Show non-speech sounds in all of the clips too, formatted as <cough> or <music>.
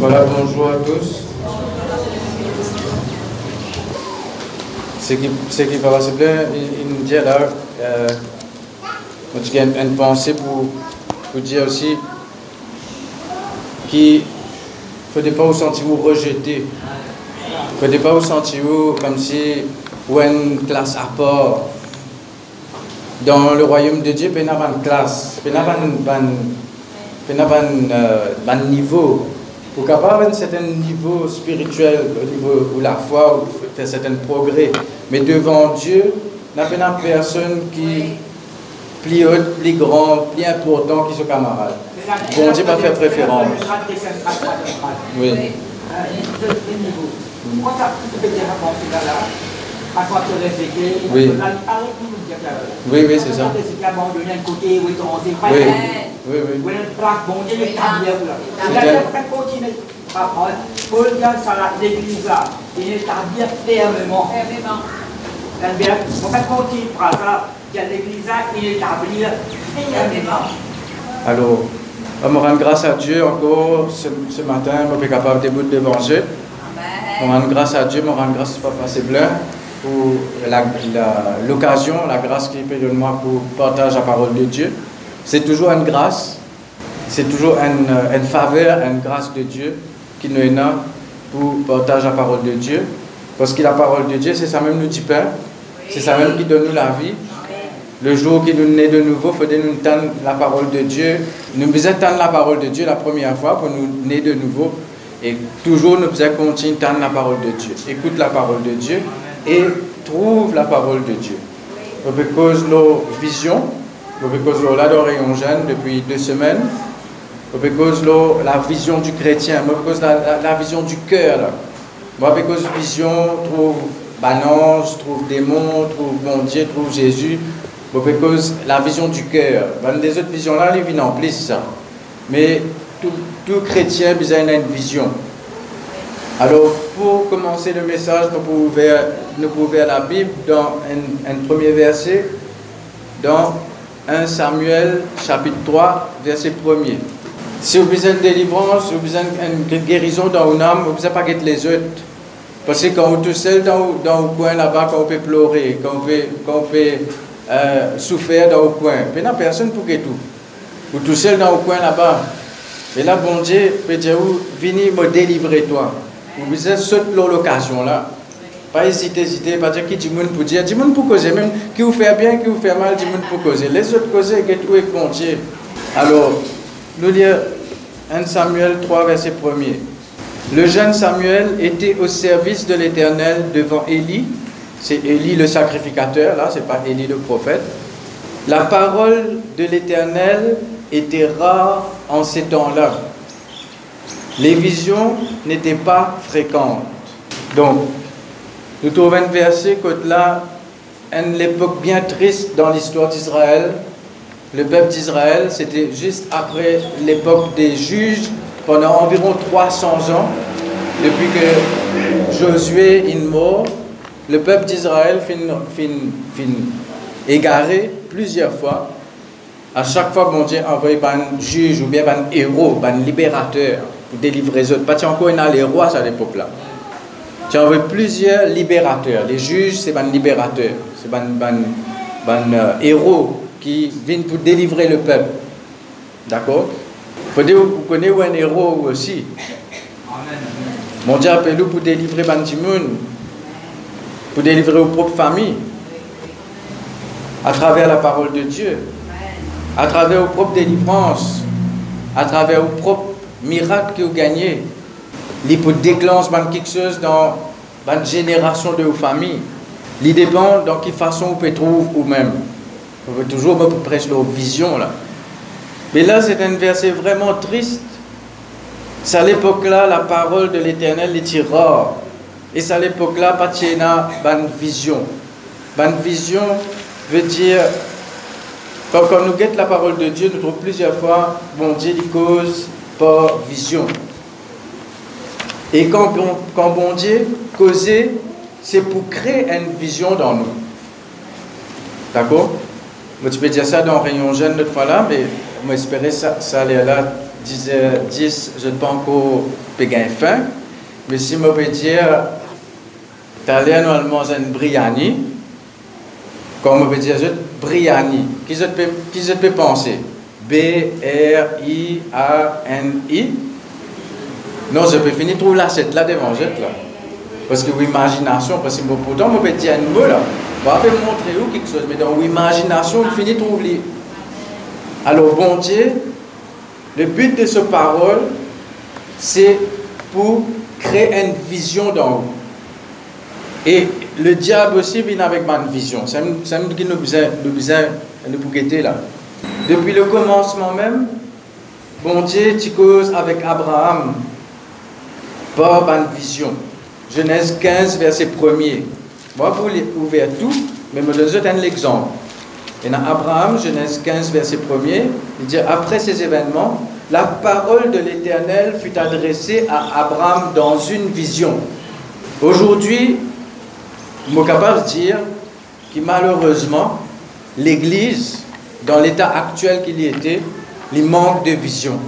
Voilà, bonjour à tous. Ce qui, va nous dit là, euh, une pensée pour, pour dire aussi qu'il ne faudrait pas vous sentir vous. Il ne faudrait pas vous sentir vous comme si vous êtes une classe à part. Dans le royaume de Dieu, il n'y a pas une classe, il n'y a pas un niveau. Pour capable un certain niveau spirituel, au niveau de la foi, ou faire certain progrès. Mais devant Dieu, il n'y a pas personne qui plus haut, plus grand, plus important que son camarade. Bon Dieu va faire préférence. Oui. Oui. Oui, oui, c'est ça. Oui, oui, oui. Alors, on me rend grâce à Dieu encore ce, ce matin, je suis capable de devant Dieu. On rend grâce à Dieu, on rend grâce au Papa Séblin pour l'occasion, la, grâce qu'il peut donner moi pour partager la parole de Dieu. C'est toujours une grâce, c'est toujours une, une, faveur, une grâce de Dieu qui nous est là pour partager la parole de Dieu. Parce que la parole de Dieu, c'est ça même nous dit pain, c'est ça même qui donne nous la vie. Le jour qui nous naît de nouveau, il faut nous tendre la parole de Dieu. Nous devons tendre la parole de Dieu la première fois pour nous naître de nouveau. Et toujours, nous devons continuer à tendre la parole de Dieu. Écoute la parole de Dieu et trouve la parole de Dieu. Parce que nos visions, parce que là d'oreillon jeune depuis deux semaines, parce que la vision du chrétien, parce que la, la, vision du cœur, parce que vision trouve balance, trouve démon, trouve bon Dieu, trouve Jésus, parce que la vision du cœur, des autres visions-là, les viennent en plus ça. Mais tout, tout chrétien a besoin d'une vision. Alors, pour commencer le message, nous pouvons ouvrir, nous pouvons la Bible dans un, premier verset, dans 1 Samuel chapitre 3, verset 1er. Si vous avez besoin de délivrance, si vous avez besoin d'une guérison dans une âme, vous ne pas guetter les autres. Parce que quand vous êtes tout seul dans, dans le coin là-bas, quand vous pouvez pleurer, quand vous pouvez, euh, souffrir dans le coin, il n'y a personne pour guetter tout. Vous tout seul dans le coin là-bas. Et là, bon Dieu peut dire, venez me délivrer toi. Vous pouvez sauter l'occasion là. Pas hésiter, hésiter, pas dire qui dit monde pour dire, dit monde pour causer, même qui vous fait bien, qui vous fait mal, dit monde pour causer. Les autres causer, que tout est bon. Alors, nous lire 1 Samuel 3, verset 1er. Le jeune Samuel était au service de l'Éternel devant Élie. C'est Élie le sacrificateur, là, c'est pas Élie le prophète. La parole de l'Éternel était rare en ces temps-là. Les visions n'étaient pas fréquentes. Donc, nous trouvons un verset que là, une époque bien triste dans l'histoire d'Israël. Le peuple d'Israël, c'était juste après l'époque des juges, pendant environ 300 ans, depuis que Josué est mort, le peuple d'Israël fin, égaré plusieurs fois. À chaque fois mon Dieu envoie un juge ou bien un héros, un libérateur, pour délivrer les autres. Pas encore a les rois à l'époque là. Tu envoyé plusieurs libérateurs. Les juges, c'est un libérateur. C'est un, euh, héros qui vient pour délivrer le peuple. D'accord? Vous connaissez un héros aussi? Mon Dieu appelle nous pour délivrer Bandimoun, pour délivrer vos propres familles, à travers la parole de Dieu, à travers vos propres délivrances, à travers vos propres miracle que vous gagnez. Il peut déclencher quelque chose dans une génération de vos familles. Il dépend dans quelle façon vous pouvez trouver vous-même. Vous pouvez toujours presque nos visions là. Mais là, c'est un verset vraiment triste. C'est à l'époque-là, la parole de l'Éternel est rare. Et c'est à l'époque-là, pas une vision. Une vision veut dire, quand, quand nous guettons la parole de Dieu, nous trouvons plusieurs fois, bon Dieu, il cause par vision. Et quand, quand bon Dieu causait, c'est pour créer une vision dans nous. D'accord? Tu peux dire ça dans Réunion Jeune fois mais moi j'espérais ça, ça allait là 10h10, je ne pas encore gagner faim. Mais si je peux dire, tu as normalement une briani, comme je peux dire, briani, je peux, qui je peux penser? B-R-I-A-N-I. Non, je peux finir trouver l'assiette là devant, là. Parce que l'imagination, parce que pourtant, je peux dire un mot là. Je vais montrer où quelque chose, mais dans l'imagination, on finit trouver. Alors, bon Dieu, le but de ce parole, c'est pour créer une vision d'en haut. Et le diable aussi vient avec une vision. C'est ce qui nous besoin de nous là. Depuis le commencement même, bon Dieu, tu causes avec Abraham par une vision. Genèse 15, verset 1er. Moi, vous ouvrir tout, mais je vous donne l'exemple. Et dans Abraham, Genèse 15, verset 1er, il dit Après ces événements, la parole de l'Éternel fut adressée à Abraham dans une vision. Aujourd'hui, je suis capable de dire que malheureusement, l'Église, dans l'état actuel qu'il y était, il manque de vision.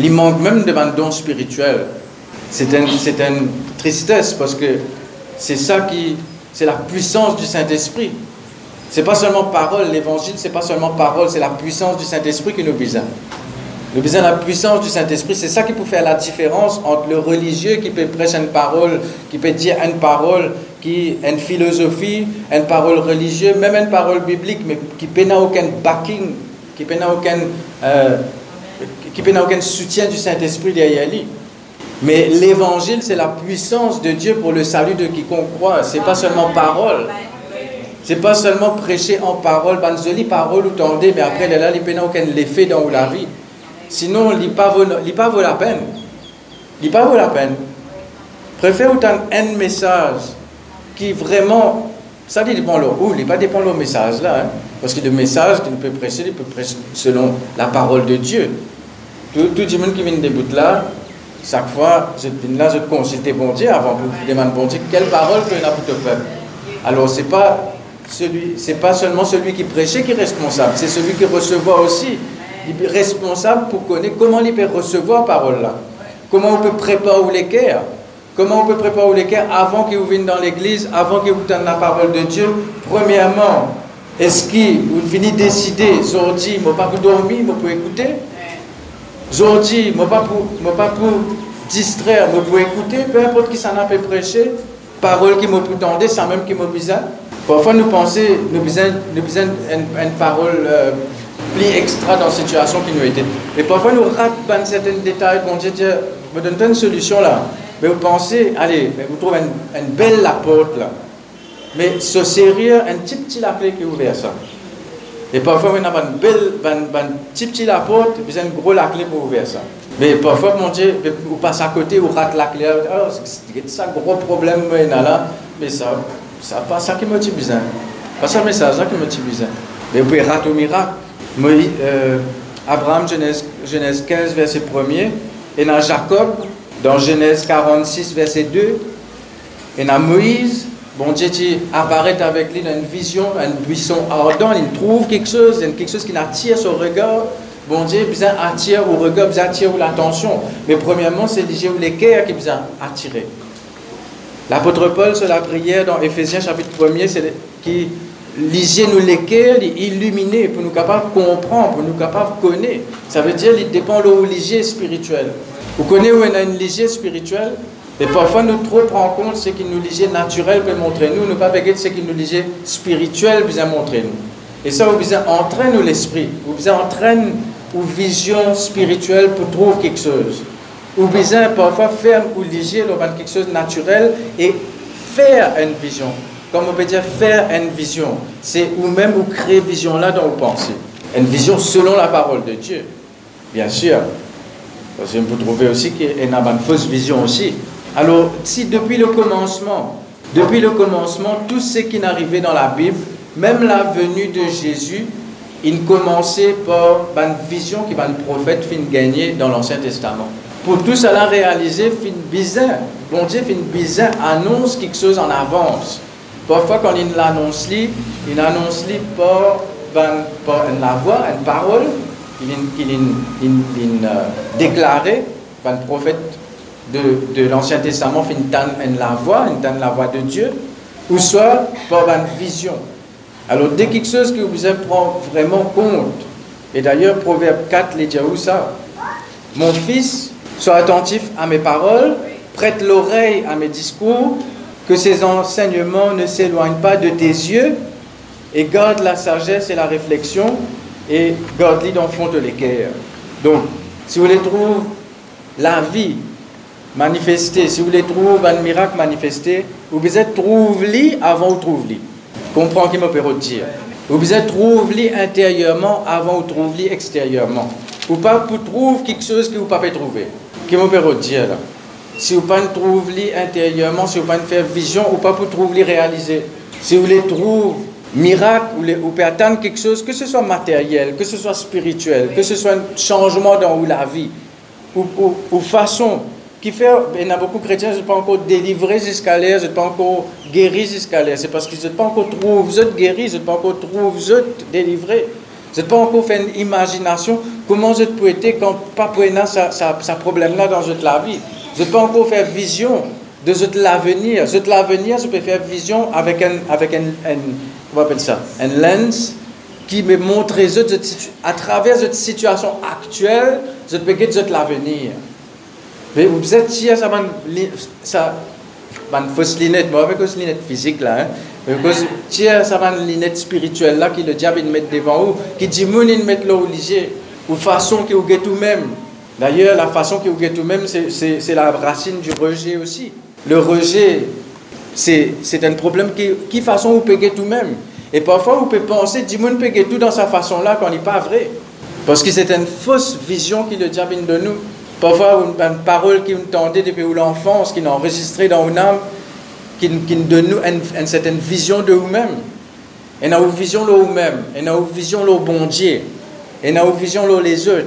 Il manque même de don spirituel. C'est une, tristesse parce que c'est ça qui, c'est la puissance du Saint-Esprit. C'est pas seulement parole, l'évangile, c'est pas seulement parole, c'est la puissance du Saint-Esprit qui nous besoin. Nous besoin la puissance du Saint-Esprit. C'est ça qui peut faire la différence entre le religieux qui peut prêcher une parole, qui peut dire une parole, qui une philosophie, une parole religieuse, même une parole biblique, mais qui n'a aucun backing, qui n'a aucun, euh, qui aucun soutien du Saint-Esprit derrière lui. Mais l'évangile, c'est la puissance de Dieu pour le salut de quiconque croit. C'est pas seulement parole. C'est pas seulement prêcher en parole, ban jolie parole ou tendez, mais après, là, il n'a aucun effet dans la vie. Sinon, il pas pas vaut la peine. Il pas vaut la peine. Préfère autant un message qui vraiment, ça dépend où, il pas dépend le message là, hein. parce que le message qu'il peut prêcher, il peut prêcher selon la parole de Dieu. Tout, tout le monde qui vient des bouts là, chaque fois, je viens là, je consulte bon Dieu avant de demander bon Dieu quelle parole que a pour te faire. Alors, c'est pas celui, c'est pas seulement celui qui prêchait qui est responsable, c'est celui qui recevait aussi. Il est responsable pour connaître comment il peut recevoir parole là. Comment on peut préparer les cœurs? Comment on peut préparer cœurs avant qu'il vienne dans l'église, avant qu'il vous donne la parole de Dieu? Premièrement, est-ce qu'il vous finit décider, aujourd'hui, je ne pas dormir, je peux écouter? Aujourd'hui, je ne pas pour, pas pour distraire, je peux écouter, peu importe qui s'en a fait prêcher, parole qui m'a pu tendre, c'est même qui m'a. Parfois, nous pensons, nous besoin, nous besoin une, parole euh, plus extra dans la situation qui nous était. Mais parfois, nous ratons certains détails, qu'on dit, me donne une solution là. Mais vous pensez, allez, vous trouvez une, belle la porte là. Mais ce sérieux, un petit petit la clé qui ouvre ça. Et parfois, on a une belle, une, petit petit la porte, puis une gros la clé pour ouvrir ça. Mais parfois, mon Dieu, vous passez à côté, vous ratez la clé. Oh, c'est ça, gros problème, là. Mais ça, ça pas ça qui me dit bizarre. Pas ça, mais ça, ça qui me dit bizarre. Mais vous pouvez rater au miracle. Euh, Abraham, Genèse, Genèse 15, verset 1er. Et dans Jacob, dans Genèse 46, verset 2, et dans Moïse, bon Dieu apparaît avec lui dans une vision, un buisson ardent, il trouve quelque chose, quelque chose qui attire son regard. Bon Dieu besoin attire au regard, besoin attire l'attention. Mais premièrement, c'est les cœurs qui besoin attirer. L'apôtre Paul, sur la prière dans Éphésiens chapitre 1er, c'est qui lisez nous les cœurs, illuminer pour nous capables de comprendre, pour nous capables de connaître. Ça veut dire qu'il dépend de l'oligier spirituel. Vous connaissez où on a une ligier spirituelle? Et parfois, nous trop prendre compte ce qui nous ligier naturel peut montrer nous, ne pas regarder ce qui nous ligier spirituel peut montrer nous. Et ça, vous entraîne l'esprit, vous entraîne ou vision spirituelle pour trouver quelque chose. Ou besoin parfois faire ou liger quelque chose de naturel et faire une vision. Comme on peut dire faire une vision, c'est ou même vous créer vision là dans vos pensées. Une vision selon la parole de Dieu, bien sûr. Parce que vous trouvez aussi qu'il y a une fausse vision aussi. Alors, si depuis le commencement, depuis le commencement, tout ce qui n'arrivait dans la Bible, même la venue de Jésus, il commençait par une vision qui va le prophète fin gagner dans l'Ancien Testament. Pour tout cela réaliser, fin bizarre. Bon Dieu, fin bizarre annonce quelque chose en avance. Parfois, quand il l'annonce, il annonce par, par, par une voix, une parole, qui vient déclaré par le prophète de, de l'Ancien Testament, fin la voix, une la voix de Dieu, ou soit par une vision. Alors, dès quelque chose que vous prendre vraiment compte, et d'ailleurs, Proverbe 4 les dit ça? Mon fils, sois attentif à mes paroles, prête l'oreille à mes discours, que ces enseignements ne s'éloignent pas de tes yeux, et garde la sagesse et la réflexion, et garde-les dans le fond de l'équerre. Donc, si vous voulez trouver la vie manifestée, si vous voulez trouver un miracle manifesté, vous besoin trouver avant de trouver. Comprends qui me peut dire. Vous besoin trouver intérieurement avant de trouver extérieurement. Vous pas pour trouver quelque chose que vous ne pouvez pas trouver. Qui me peut dire là. Si vous ne pas trouver intérieurement, si vous ne pas faire vision, ou pas pour trouver réaliser. Si vous voulez trouver miracle, ou pouvez attendre quelque chose, que ce soit matériel, que ce soit spirituel, que ce soit un changement dans la vie, ou, ou façon qui fait, il y a beaucoup de chrétiens, qui ne pas encore délivrés jusqu'à l'air, ils ne pas encore guéris jusqu'à l'air. C'est parce qu'ils ne pas encore trouvés, vous êtes guéris, ils ne pas encore trouvés, vous êtes délivrés. Vous n'êtes pas encore fait une imagination comment êtes pour être quand pas pour ça, ça, ça problème-là dans la vie. N'êtes pas encore fait vision de l'avenir. Votre l'avenir, vous pouvez faire vision avec un, avec un, comment appelle ça, un lens qui me montre à travers cette situation actuelle, vous pouvez l'avenir. Mais vous êtes si ça man ça man fausse lunette, moi avec une lunette physique là, hein. Parce que ça man lunette spirituelle là qui le diable met devant vous, qui dit moun il met là au liger, ou façon que vous get tout même. D'ailleurs, la façon que vous get tout même, c'est la racine du rejet aussi. Le rejet, c'est un problème qui, qui façon vous payez tout même. Et parfois, vous pouvez penser, dit moun peut tout dans sa façon là quand il n'est pas vrai. Parce que c'est une fausse vision qui le diable de nous. Parfois, une, parole qui nous tendait depuis l'enfance, qui nous enregistré dans une âme, qui, nous donne une, certaine vision de nous-mêmes. Et nous vision de nous-mêmes, et nous vision de bon Dieu, et nous vision de les autres,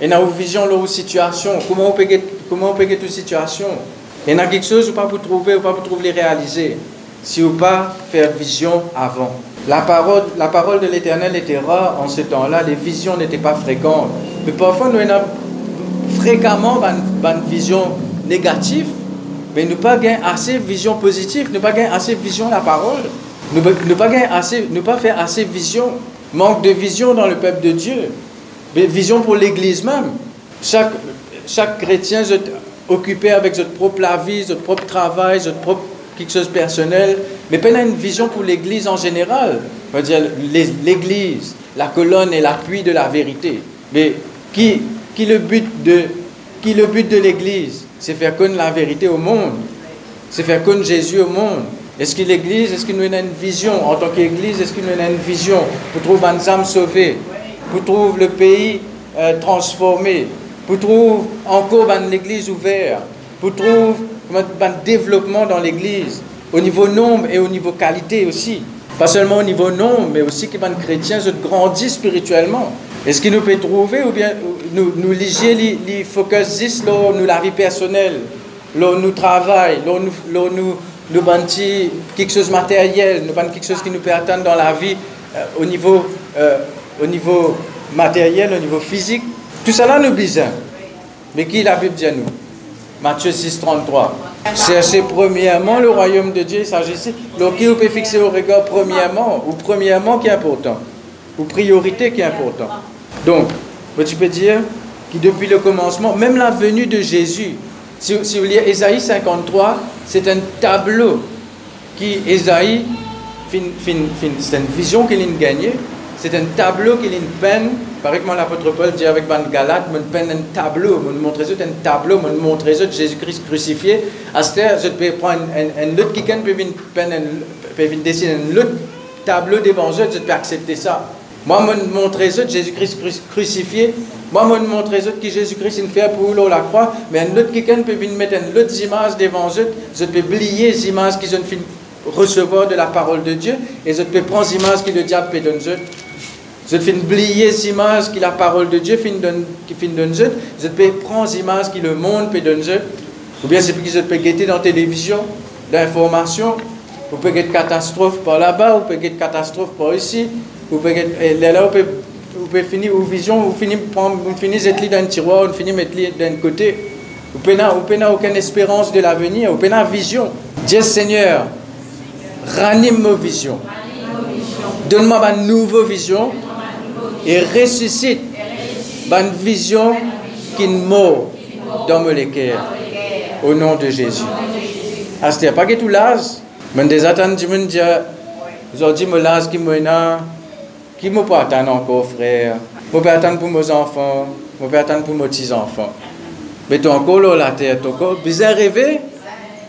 et nous une vision la situation, comment on peut comment on peut toute situation? Et nous quelque chose pas pour trouver, ou pas pour trouver réaliser, si ou pas faire vision avant. La parole, la parole de l'Éternel était rare en ce temps-là, les visions n'étaient pas fréquentes. Mais parfois, nous avons fréquemment une vision négative, mais nous pas gagner assez vision positive, nous pas gagner assez vision la parole, nous pas gagner assez, nous pas faire assez vision, manque de vision dans le peuple de Dieu, mais vision pour l'Église même. Chaque, chaque chrétien est occupé avec son propre vie, son propre travail, son propre quelque chose de personnel, mais pas une vision pour l'Église en général. On va dire l'Église, la colonne et l'appui de la vérité. Mais qui, qui le but de, qui le but de l'Église? C'est faire connaître la vérité au monde. C'est faire connaître Jésus au monde. Est-ce que l'Église, est-ce que nous avons une vision? En tant qu'Église Est-ce que nous avons une vision pour trouver une âme sauvée? Pour trouver le pays euh, transformé Pour trouver encore l'Église ouverte Pour trouver un développement dans l'Église au niveau nombre et au niveau qualité aussi. Pas seulement au niveau nombre, mais aussi que les chrétiens grandissent spirituellement. Est-ce qu'il nous peut trouver ou bien nous, nous liger les, focus nous la vie personnelle, là, nous travail, là, nous, nous, nous quelque chose de matériel, nous quelque chose qui nous peut atteindre dans la vie euh, au, niveau, euh, au niveau matériel, au niveau physique. Tout cela nous besoin. Mais qui la Bible dit à nous? Matthieu 6, 33. Cherchez premièrement le royaume de Dieu, s'agissait. Donc, qui vous peut fixer au regard premièrement, ou premièrement qui est important, ou priorité qui est important. Donc, tu peux dire que depuis le commencement, même la venue de Jésus, si, vous lisez Ésaïe 53, c'est un tableau qui, Ésaïe, c'est une vision qu'il a gagnée, c'est un tableau qu'il a peine. Par exemple, l'apôtre Paul dit avec Ban Galate, mon peine un tableau, mon montre un tableau, mon montre Jésus-Christ crucifié. À ce je peux prendre un, un, autre qui peut venir dessiner un autre tableau devant eux, je peux accepter ça. Moi, je montrer Jésus-Christ crucifié. Moi, je montrer que Jésus-Christ il fait pour la croix. Mais un autre quelqu'un peut venir mettre une autre image devant eux. Je peux oublier les images qu'ils ont recevoir de la parole de Dieu. Et je peux prendre les images que le diable peut donner eux. Je peux oublier les images que la parole de Dieu donne eux. Je peux prendre les images que le monde peut donner. Ou bien c'est que je peux guetter dans la télévision, l'information. Vous pouvez une catastrophe par là-bas, vous pouvez une catastrophe par ici. Vous pouvez, là, vous pouvez vous pouvez finir, ou vision, vous finissez prendre, vous finissez être dans un tiroir, vous finissez mettre d'un côté. Vous n'avez aucune espérance de l'avenir, vous n'avez vision. Dieu Seigneur, ranime ma vision. Donne-moi une nouvelle vision et ressuscite une vision qui mort dans mon cœur. Au nom de Jésus. Astia, pas que tout l'âge, mais des attentes, je me dis, aujourd'hui, mon l'âge qui m'a qui me peut attendre encore, frère. Je peux attendre pour mes enfants, je peux attendre pour mes petits-enfants. Mais tu encore là, la terre, tu encore bizarre rêver.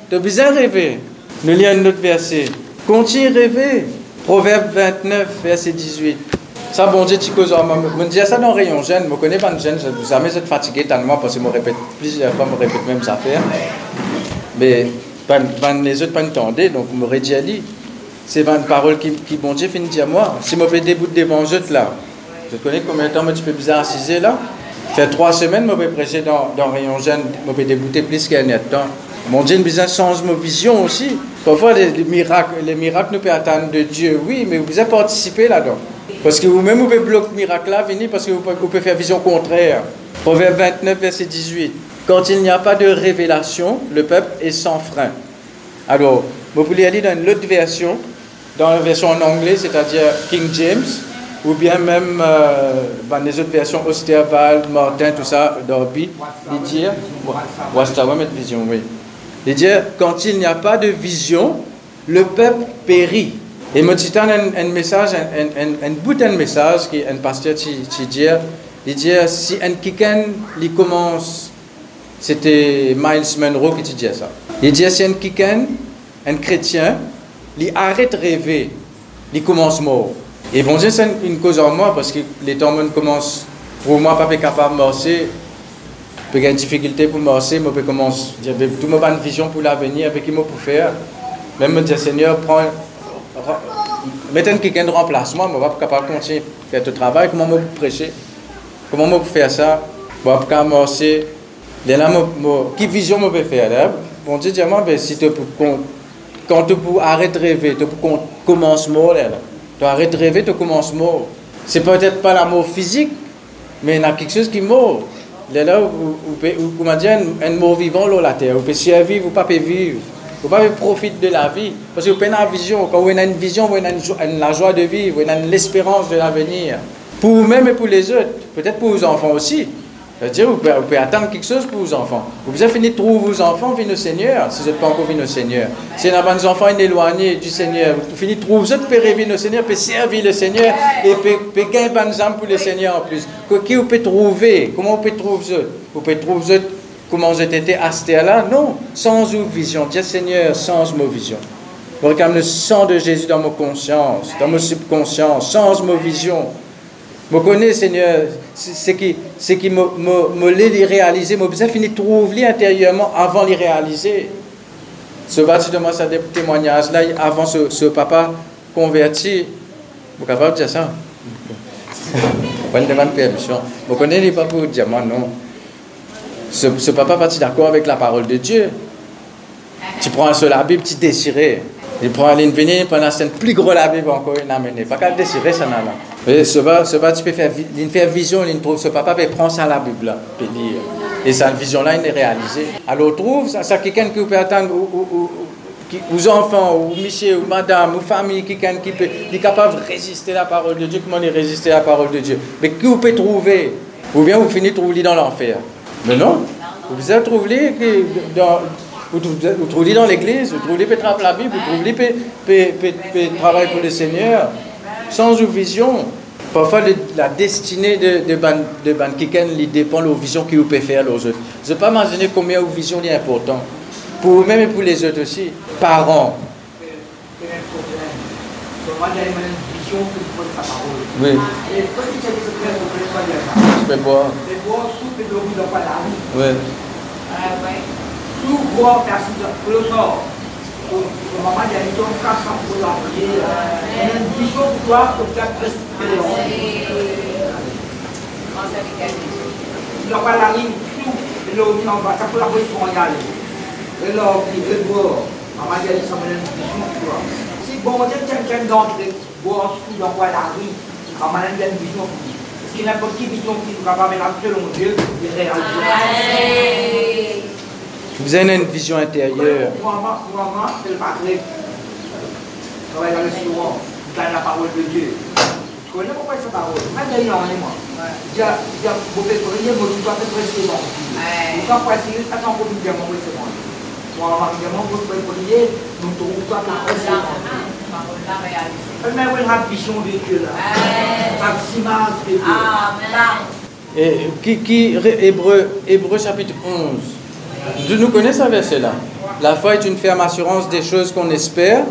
Tu bizarre rêver. Nous lisons un autre verset. Continue rêver. Proverbe 29, verset 18. Ça, bon Dieu. Je me dis ça dans Rayon Jeune. Je ne connais pas de jeune. Je jamais être fatigué tellement parce que je me répète plusieurs fois, je me répète même affaires. Mais les autres pas entendaient, donc je me dit C'est une parole qui, qui, bon Dieu, finit dire moi. Si je fais des bouts devant eux là, je connais combien de temps tu peux bizarre assiser là fait trois semaines, je vais prêcher dans, dans Rayon Jeune, je vais débouter plus qu'un temps. Mon Dieu, besoin change ma vision aussi. Parfois, les, miracles, les miracles nous peuvent attendre de Dieu, oui, mais vous pouvez participer là-dedans. Parce que vous-même, vous pouvez bloquer le miracle là, venir parce que vous pouvez faire vision contraire. Proverbe 29, verset 18. Quand il n'y a pas de révélation, le peuple est sans frein. Alors, vous pouvez aller dans une autre version, dans la version en anglais, c'est-à-dire King James ou bien même euh, dans les autres versions, Osterval, Martin, tout ça, Dorby, il dit, vision, oui. Dit, quand il n'y a pas de vision, le peuple périt. Et moi, je un, message, un, bout d'un message qui un pasteur qui dit, il dit, si un quelqu'un il commence, c'était Miles Monroe qui disait ça. Il dit, si un quelqu'un, un chrétien, il arrête de rêver, il commence mort. Et bon c'est une cause en moi parce que les temps commencent, pour moi, pas capable de marcher, avoir une difficulté pour marcher, je peux commencer, tout mon une vision pour l'avenir, avec qui je peux faire. Même me dire, Seigneur, prends, mettez quelqu'un de remplacement, je ne vais pas continuer à faire ce travail, comment je peux prêcher, comment je peux faire ça, je ne peux pas marcher. Quelle vision je peux faire Bon Dieu, dis-moi, ben, si tu quand tu peux arrêter de rêver, tu peux commencer là. Tu arrêtes de rêver, tu commences mort. C'est peut-être pas la mort physique, mais il y a quelque chose qui mort. Là, vous comment dire, un mort vivant là, la terre. Survivre, vous ne pouvez pas vivre. Vous pouvez profiter de la vie. Parce que vous avez une vision. Quand vous avez une vision, vous avez la joie de vivre, vous avez l'espérance de l'avenir. Pour vous-même et pour les autres. Peut-être pour vos enfants aussi. C'est-à-dire, vous, pouvez attendre quelque chose pour vos enfants. Vous avez fini de trouver vos enfants, venez au Seigneur, si vous n'êtes pas encore venu au Seigneur. Si vous avez des enfants éloignés du Seigneur, vous finissez de trouver, vous êtes venir au Seigneur, puis servir le Seigneur, et puis gagner des âmes pour le Seigneur en plus. Qui vous pouvez trouver? Comment vous pouvez trouver Vous pouvez trouver comment êtes été là? Non, sans vision. Dieu Seigneur, sans ma vision. Je regarde le sang de Jésus dans ma conscience, dans mon subconscience, sans ma vision. Je connais, Seigneur, ce qui, ce qui me, me, me les réaliser, je besoin fini de trouver intérieurement avant de réaliser. Ce bâtiment, ça des témoignages là, avant ce, ce papa converti, vous capable de dire ça? <laughs> Une demande permission. Vous connaissez pas pour moi non. Ce, ce papa parti d'accord avec la parole de Dieu. Tu prends seul la Bible, tu déchires. Il prend une venir pendant c'est plus gros la Bible encore, il amené. Pas qu'à déchirer ça là. Et ce bas, ce bas, tu peux faire, faire vision, il trouve, ce papa peut prendre ça la Bible peut lire. Et cette vision-là, il est réalisée. Alors, trouve, ça, c'est quelqu'un qui peut attendre, ou, aux enfants, ou monsieur, ou madame, ou famille, quelqu'un qui peut, est capable de résister à la parole de Dieu, comment il résister à la parole de Dieu? Mais qui vous peut trouver? Ou bien vous finissez trouver dans l'enfer. Mais non, vous avez trouvé dans vous trouvez dans l'église, vous trouvez la Bible, vous trouvez peut travailler pour le Seigneur, sans vision. Parfois, la destinée de, de, ban, de dépend de la vision que vous pouvez faire aux autres. Je ne sais pas imaginer combien de vision est important. Pour vous-même et pour les autres aussi. Parents. Oui. Je peux boire. Oui tout bois personne pour le sort. Maman dit à l'homme casse en pour la prier. Une vision pour toi pour faire précipiter le Il n'a pas la ligne tout. Et on en bas, ça peut la pour y. Et là, il veut boire. Maman ça vision pour toi. Si bon Dieu quelqu'un d'entre boire sous dans la rue, maman a une vision pour lui. Si n'importe qui vision qui nous capable selon Dieu, il. Vous avez une vision intérieure. Moi, moi, c'est le patron. Je travaille dans le souvent, dans la parole de Dieu. Je connais pourquoi cette parole? Maintenant, il y a moi. Il y a, il y a, vous pouvez prier, mais vous doivez prêcher bon. Vous doivez prêcher, attends, vous pouvez dire, moi, c'est bon. Moi, moi, vous pouvez prier, nous trouvons pas la parole. Et qui, qui Hébreu, Hébreu chapitre 11. Tu nous connais ce verset-là? La foi est une ferme assurance des choses qu'on espère,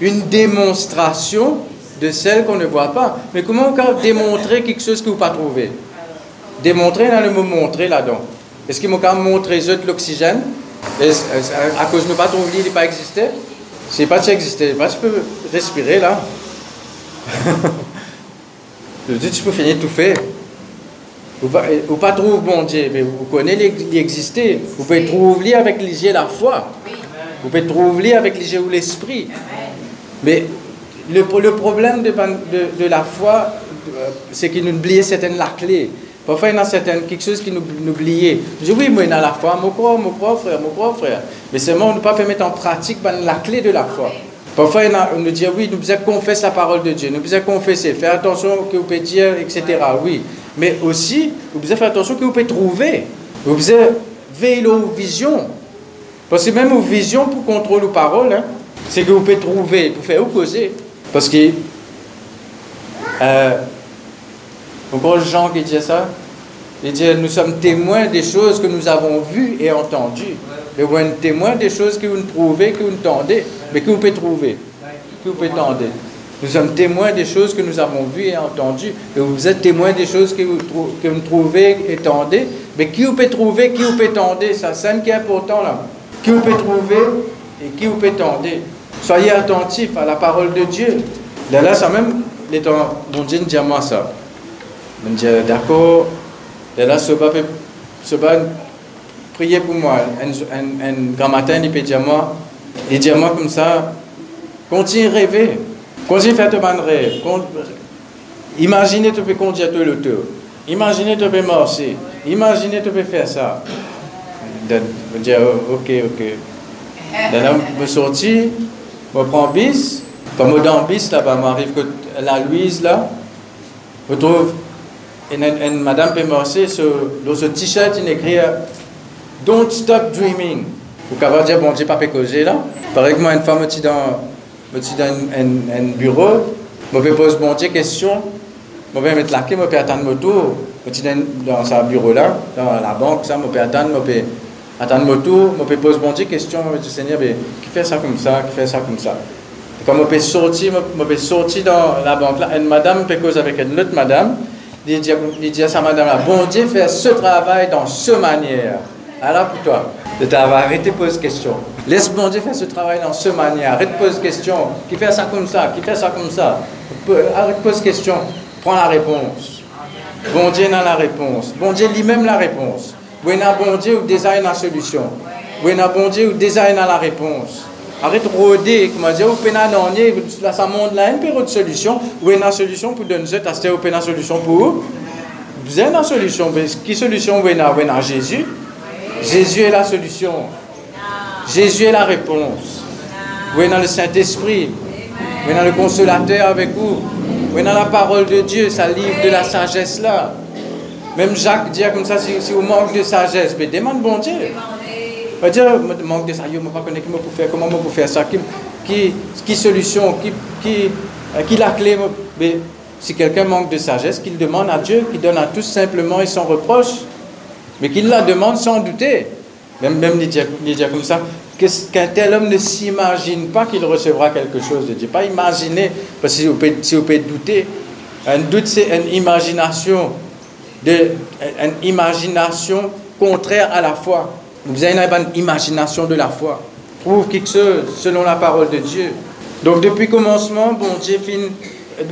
une démonstration de celles qu'on ne voit pas. Mais comment on démontrer quelque chose que vous pas trouvé? Démontrer, dans le mot montrer là-dedans. Est-ce qu'il m'a montré l'oxygène? À cause de ne pas trouver, il n'a pas existé? C'est pas que ça existait. Pas tu peux respirer là. <laughs> Je dis, tu peux finir tout faire. Vous ne pas trouver bon Dieu, mais vous connaissez l'exister. Vous pouvez trouver avec les yeux la foi. Vous pouvez trouver avec les yeux l'esprit. Mais le, le problème de, de, de la foi, euh, c'est qu'il nous oublie certaines la clé. Parfois, il y a certaines, quelque chose qui nous, nous oublie. Je dis, oui, moi, il y a la foi, mon crois, mon crois, frère, mon crois, frère. Mais seulement, on ne peut pas mettre en pratique ben, la clé de la foi. Parfois, on nous dit, oui, nous devons confesser la parole de Dieu, nous devons confesser, faire attention que vous pouvez dire, etc. Oui. Mais aussi, vous devez faire attention que vous pouvez trouver. Vous devez veiller aux visions. Parce que même aux visions, pour contrôler aux paroles, hein, c'est que vous pouvez trouver, pour faire opposer. Parce que euh, encore Jean qui dit ça Il dit Nous sommes témoins des choses que nous avons vues et entendues. Et vous êtes témoins des choses que vous ne trouvez, que vous ne tendez, mais que vous pouvez trouver. Que vous pouvez tendre. Nous sommes témoins des choses que nous avons vues et entendues. Et vous êtes témoins des choses que vous, que vous trouvez et tendez. Mais qui vous peut trouver, qui vous peut tendre Ça, c'est qui est important là. Qui vous peut trouver et qui vous peut tendre. Soyez attentifs à la parole de Dieu. Là, là ça même, les temps, mon Dieu dit moi ça. Je me dis, d'accord, et là, ce pas, prier pour moi. Un, grand matin, il peut dire moi, il dit moi comme ça, continue à rêver, continue à faire ton rêve. Imaginez tu peux conduire tout le tour. Imaginez tu peux marcher. Imaginez tu peux faire ça. Je me dis, ok, ok. Je me sortis, je prends bis. Comme dans bis, là-bas, m'arrive que la Louise, là, je trouve et une, madame peut marcher dans ce t-shirt, il écrit Don't stop dreaming. Vous pouvez dire, bon Dieu, pas causer là. Par exemple, une femme est dans, dans un, un, bureau, je peux poser bon Dieu question, je vais mettre la clé, je peux attendre mon tour. dans sa bureau là, dans la banque, ça, je peux attendre, je peux attendre mon tour, je peux poser bon Dieu question, je dis Seigneur, qui fait ça comme ça, qui fait ça comme ça? Comme je peux sortir, je peux sortir dans la banque là, une madame peut causer avec une autre madame, il dit, à sa madame là, bon Dieu fait ce travail dans ce manière. Alors pour toi, de de poser question. Laisse bon Dieu faire ce travail dans ce manière. Arrête de poser question. Qui fait ça comme ça? Qui fait ça comme ça? Arrête de poser question. Prends la réponse. Bon Dieu n'a la réponse. Bon Dieu lui-même la réponse. Bon Dieu ou design la solution. Bon Dieu ou design la réponse. Arrête de rôder, comme dire, au pénal dernier, là, ça monte là, une période de solution, ou une solution pour donner cette, c'est une solution pour vous? Avez une solution, mais qui solution vous avez Jésus? Jésus est la solution. Jésus est la réponse. Vous avez le Saint-Esprit. Vous avez le consolateur avec vous. Vous avez la parole de Dieu, ça livre de la sagesse là. Même Jacques dit comme ça, si, si vous manquez de sagesse, mais demande bon Dieu. Je ne pas faire, comment pour faire ça, qui, qui, solution, qui, qui, euh, qui la clé. Si quelqu'un manque de sagesse, qu'il demande à Dieu, qu'il donne à tous simplement et sans reproche, mais qu'il la demande sans douter. Même, même dit comme ça, qu'un tel homme ne s'imagine pas qu'il recevra quelque chose de Dieu? Pas imaginer, parce que si vous pouvez, douter, un doute c'est une imagination, une imagination contraire à la foi. Vous avez une imagination de la foi. Prouve quelque chose selon la parole de Dieu. Donc depuis le commencement, bon Dieu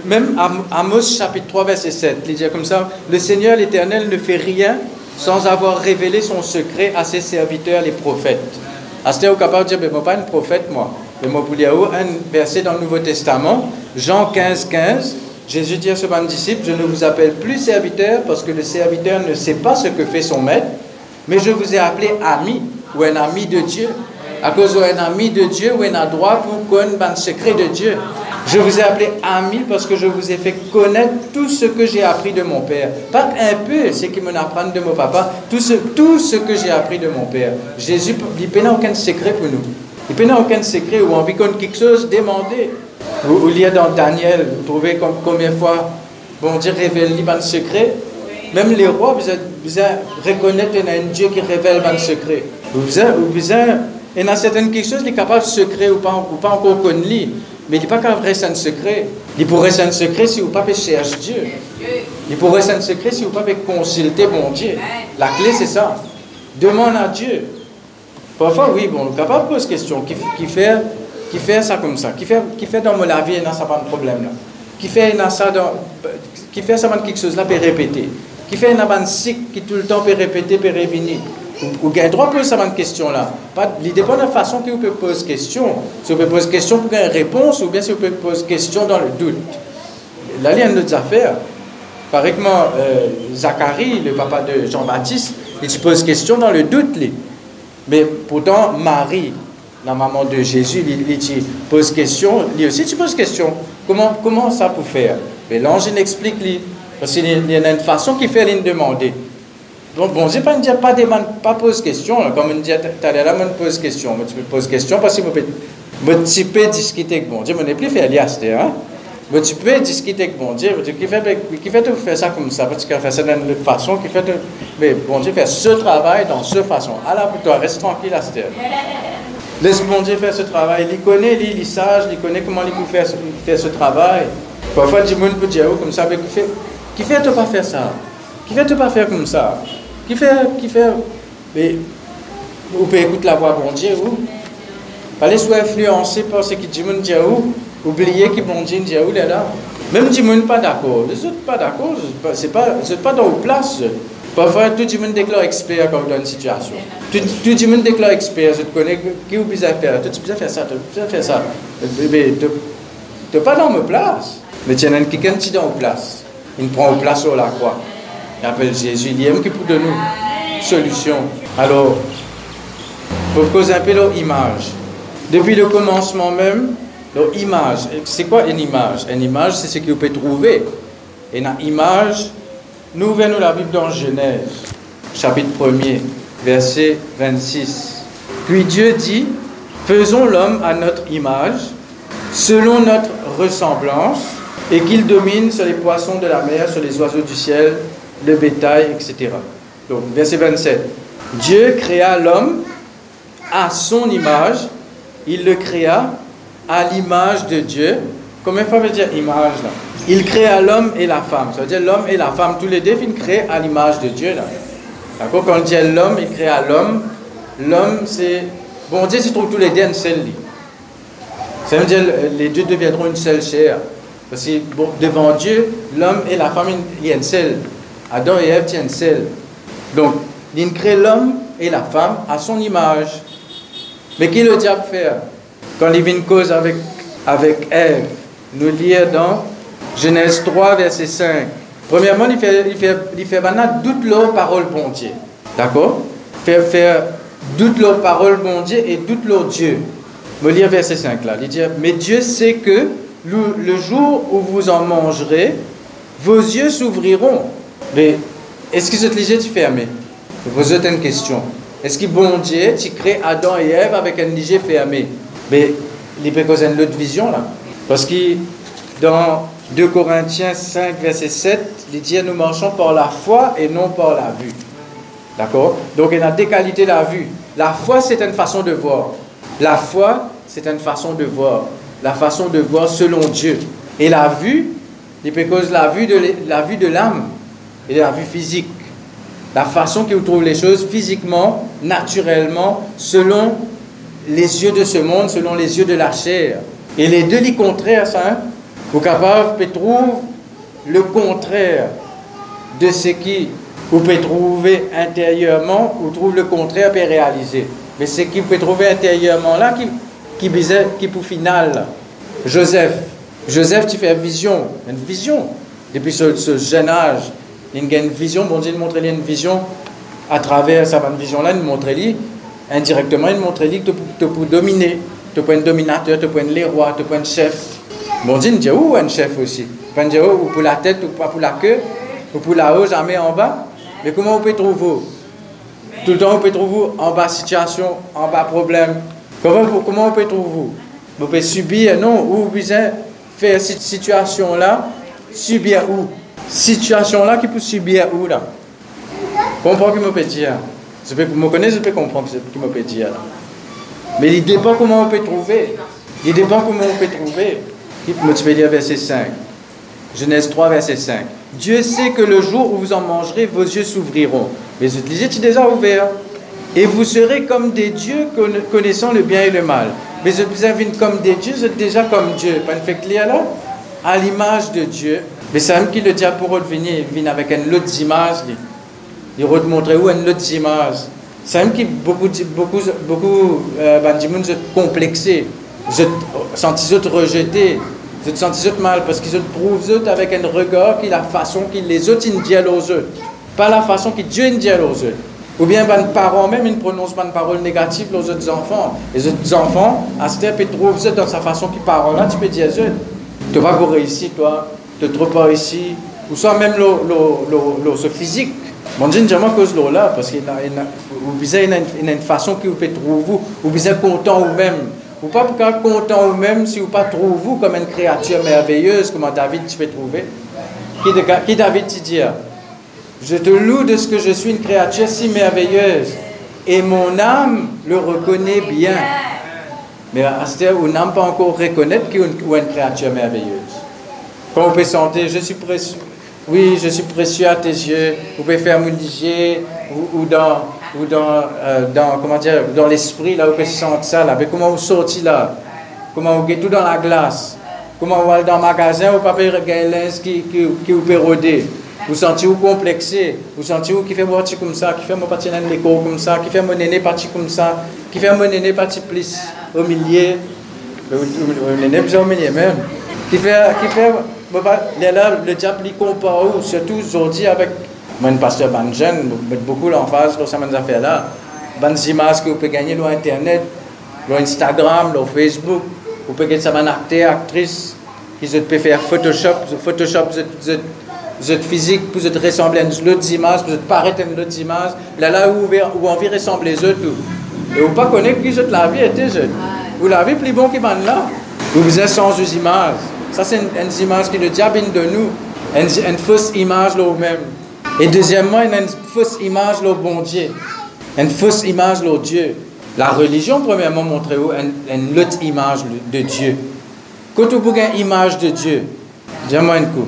même Amos chapitre 3 verset 7, il dit comme ça, le Seigneur l'Éternel ne fait rien sans avoir révélé son secret à ses serviteurs les prophètes. Asté au capable de dire, mais moi pas un prophète moi. Mais moi pour un verset dans le Nouveau Testament, Jean 15, 15, Jésus dit à ce bon disciple, je ne vous appelle plus serviteur parce que le serviteur ne sait pas ce que fait son maître, mais je vous ai appelé ami ou un ami de Dieu. À cause d'un ami de Dieu ou un droit pour connaître le secret de Dieu. Je vous ai appelé ami parce que je vous ai fait connaître tout ce que j'ai appris de mon Père. Pas un peu ce qui me apprend de mon papa, tout ce, tout ce que j'ai appris de mon Père. Jésus, il n'a aucun secret pour nous. Il n'a aucun secret ou envie qu'on quelque chose, demandez. Vous, vous lisez dans Daniel, vous trouvez combien de fois, bon Dieu révèle un secret. Même les rois, vous, reconnaître un Dieu qui révèle un secret. Vous, il y a certaines quelque chose qui est capable de secret ou pas, ou pas encore connu, mais il n'est pas capable rester un secret. Il pourrait rester un secret si vous ne pas chercher Dieu. Il pourrait rester un secret si vous ne pas consulter mon Dieu. La clé, c'est ça. Demande à Dieu. Parfois, oui, bon, le capable pose question. Qui, qui, fait, qui fait ça comme ça? Qui fait, qui fait dans la vie, il n'a pas de problème là? Qui fait, ça dans, qui fait ça quelque chose là, peut répéter? Qui fait un cycle qui tout le temps peut répéter, peut revenir. Ou avez droit à poser cette question-là. Il dépend de la façon que vous pouvez poser question. Si vous pouvez poser question pour une réponse, ou bien si vous pouvez poser question dans le doute. Là, il y a d'autres affaires. Par exemple, euh, Zacharie, le papa de Jean-Baptiste, il se pose question dans le doute. Mais pourtant, Marie, la maman de Jésus, il, il, pose question, lui aussi tu poses question. Comment, comment ça peut faire? Mais l'ange il explique, lui, parce qu'il y a une façon qu'il fait lui demander. Donc, bon, je ne dire pas pas pose question, comme on dit tout à l'heure, on pose question. Tu me poses question parce que tu peux discuter avec bon Dieu, je ne plus faire liasse, hein. Mais tu peux discuter avec bon Dieu, qui fait, qui fait de faire ça comme ça, parce qu'il fait ça d'une autre façon, qui fait mais bon Dieu fait ce travail dans cette façon. Alors pour toi, reste tranquille cette Laisse bon Dieu faire ce travail. Il connaît, il est sage, il connaît comment il peut faire, faire ce travail. Parfois, du monde peut dire oh, comme ça, mais qui fait, qui fait de pas faire ça? Qui fait de pas faire comme ça? Qui fait, qui fait, mais vous pouvez écouter la voix bon Dieu, ou Allez soit influencé par ce que dit mon Dieu, oubliez que bon Dieu dit où là. Même si vous pas d'accord, les autres pas d'accord, c'est pas, c'est pas dans vos places. Parfois, tout le monde déclare expert quand dans une situation. Tout, le monde déclare expert, je te connais, qui vous besoin faire, tu besoin faire ça, tu besoin faire ça. Mais tu n'es pas dans ma place. Mais tu as quelqu'un qui est dans place. Il prend place sur la croix. Il appelle Jésus, il aime qui pour de nous solution? Alors, pour causer un peu leur image. Depuis le commencement même, leur image, c'est quoi une image? Une image, c'est ce que vous pouvez trouver. Et une image, nous venons la Bible dans Genèse, chapitre 1er, verset 26. Puis Dieu dit, faisons l'homme à notre image, selon notre ressemblance, et qu'il domine sur les poissons de la mer, sur les oiseaux du ciel, le bétail, etc. Donc, verset 27. Dieu créa l'homme à son image, il le créa à l'image de Dieu. Combien de fois veut dire image là? Il créa l'homme et la femme. Ça veut dire l'homme et la femme, tous les deux, ils créent à l'image de Dieu là. D'accord? Quand on dit l'homme, il créa l'homme. L'homme, c'est. Bon Dieu se trouve tous les deux une seule. Ça veut dire les deux deviendront une seule chair. Parce que devant Dieu, l'homme et la femme, il y a une. Adam et Ève tiennent seul. Donc, il crée l'homme et la femme à son image. Mais qui le diable fait? Quand il vient cause avec, avec Ève, nous lire dans Genèse 3, verset 5. Premièrement, il fait, il fait, il fait maintenant doute leur parole bon Dieu. D'accord? Faire, faire doute leur parole bon Dieu et doute leur Dieu. Me lire verset 5 là. Il dit, mais Dieu sait que le, jour où vous en mangerez, vos yeux s'ouvriront mais est-ce que léger tu fermé? Je pose une question. Est-ce que bon Dieu, tu crées Adam et Ève avec un léger fermé? Mais il peut causer une autre vision là. Parce que dans 2 Corinthiens 5, verset 7, il dit nous marchons par la foi et non par la vue. D'accord? Donc il y a deux qualités la vue. La foi, c'est une façon de voir. La foi, c'est une façon de voir. La façon de voir selon Dieu. Et la vue, il peut causer la vue de l'âme et la vue physique. La façon qu'il trouve les choses physiquement, naturellement, selon les yeux de ce monde, selon les yeux de la chair. Et les deux les contraires, ça, hein? vous capable trouver le contraire de ce qui vous pouvez trouver intérieurement, ou trouve le contraire pour réaliser. Mais ce qui vous pouvez trouver intérieurement là, qui, qui, qui pour final, Joseph, Joseph, tu fais vision, une vision. Depuis ce, ce jeune âge, il a une vision, bon Dieu, il montre une vision à travers sa vision-là, il montre indirectement, il montre que tu peux dominer, tu peux être dominateur, tu peux être les rois, tu peux être chef. Bon Dieu, il dit où un chef aussi? Il dit ou pour la tête, ou pas pour la queue, ou pour la haut, jamais en bas. Mais comment on peut trouver? Tout le temps, on peut trouver en bas situation, en bas problème. Comment, on peut trouver Vous? Pouvez subir, non, ou vous faire cette situation-là, subir où? Situation-là qui peut subir où là? Comprends ce que je peux dire? Je peux, me connais, je peux comprendre ce que je peux dire. Mais il dépend comment on peut trouver. Il dépend comment on peut trouver. Je vais dire verset 5. Genèse 3, verset 5. Dieu sait que le jour où vous en mangerez, vos yeux s'ouvriront. Mais je disais, tu déjà ouvert. Et vous serez comme des dieux connaissant le bien et le mal. Mais vous êtes comme des dieux, vous êtes déjà comme Dieu. À l'image de Dieu. Mais c'est même qui le dit pour vient avec une autre image. Il va montrer où une autre image. C'est même qui beaucoup, beaucoup, beaucoup, euh, ben, sont complexés. Vous êtes rejetés. Vous êtes senti mal parce qu'ils prouvent avec un regard qui la façon qu'ils les autres disent aux autres. Pas la façon que Dieu autres. Ou bien ben, parents même, ils ne prononcent pas une parole négative aux autres enfants. Les autres enfants, à ce temps, ils trouvent dans sa façon qu'ils parlent là, tu peux dire tu vas pas réussir, toi, tu ne pas ici. Ou soit même le, le, physique. Mon Dieu, jamais cause de là, parce qu'il a une, façon que vous pouvez trouver, ou vous êtes content vous-même. Ou pas pour content vous-même si vous pas trouvé vous comme une créature merveilleuse, comme David tu peux trouver. Qui, de, qui David te dit Je te loue de ce que je suis une créature si merveilleuse. Et mon âme le reconnaît bien. Mais à ce où n'âme pas encore reconnaître qu'il est une créature merveilleuse. Quand on peut sentir, je suis précieux, oui, je suis précieux à tes yeux, vous pouvez faire mon ou, ou dans ou euh, dans comment dire, dans l'esprit, là, où vous sentez ça, là, mais comment vous sortez là, comment vous tout dans la glace, comment vous allez dans le magasin, vous pas faire qui, qui, qui vous peut. Vous sentez vous complexé, vous sentez vous qui fait partie comme ça, qui fait mon parti dans l'école comme ça, qui fait mon aîné parti comme ça, qui fait mon aîné parti plus au milieu, au aîné plus au milieu même, qui fait, qui fait, là, le diable il compare, surtout aujourd'hui avec moi, pasteur ban jeune, met beaucoup l'emphase sur ces affaires-là. Ban images que vous pouvez gagner sur Internet, sur Instagram, sur Facebook. Vous pouvez gagner ça acteur, actrice, qui peut faire Photoshop. Photoshop, vous êtes, physique, vous êtes ressembler à une autre image, vous êtes paraître à une autre image. Là, là où vous envie ressembler aux autres. Et vous pas connaître qui vous la vie était jeune. Vous l'avez plus bon qui ban là. Vous êtes sans images. Ça, c'est une, une, image qui le diable de nous. Une, une fausse image là même. Et deuxièmement, une fausse image de bon Dieu. Une fausse image de Dieu. La religion, premièrement, montre une, une autre image de Dieu. Quand vous avez une image de Dieu, dis-moi un coup.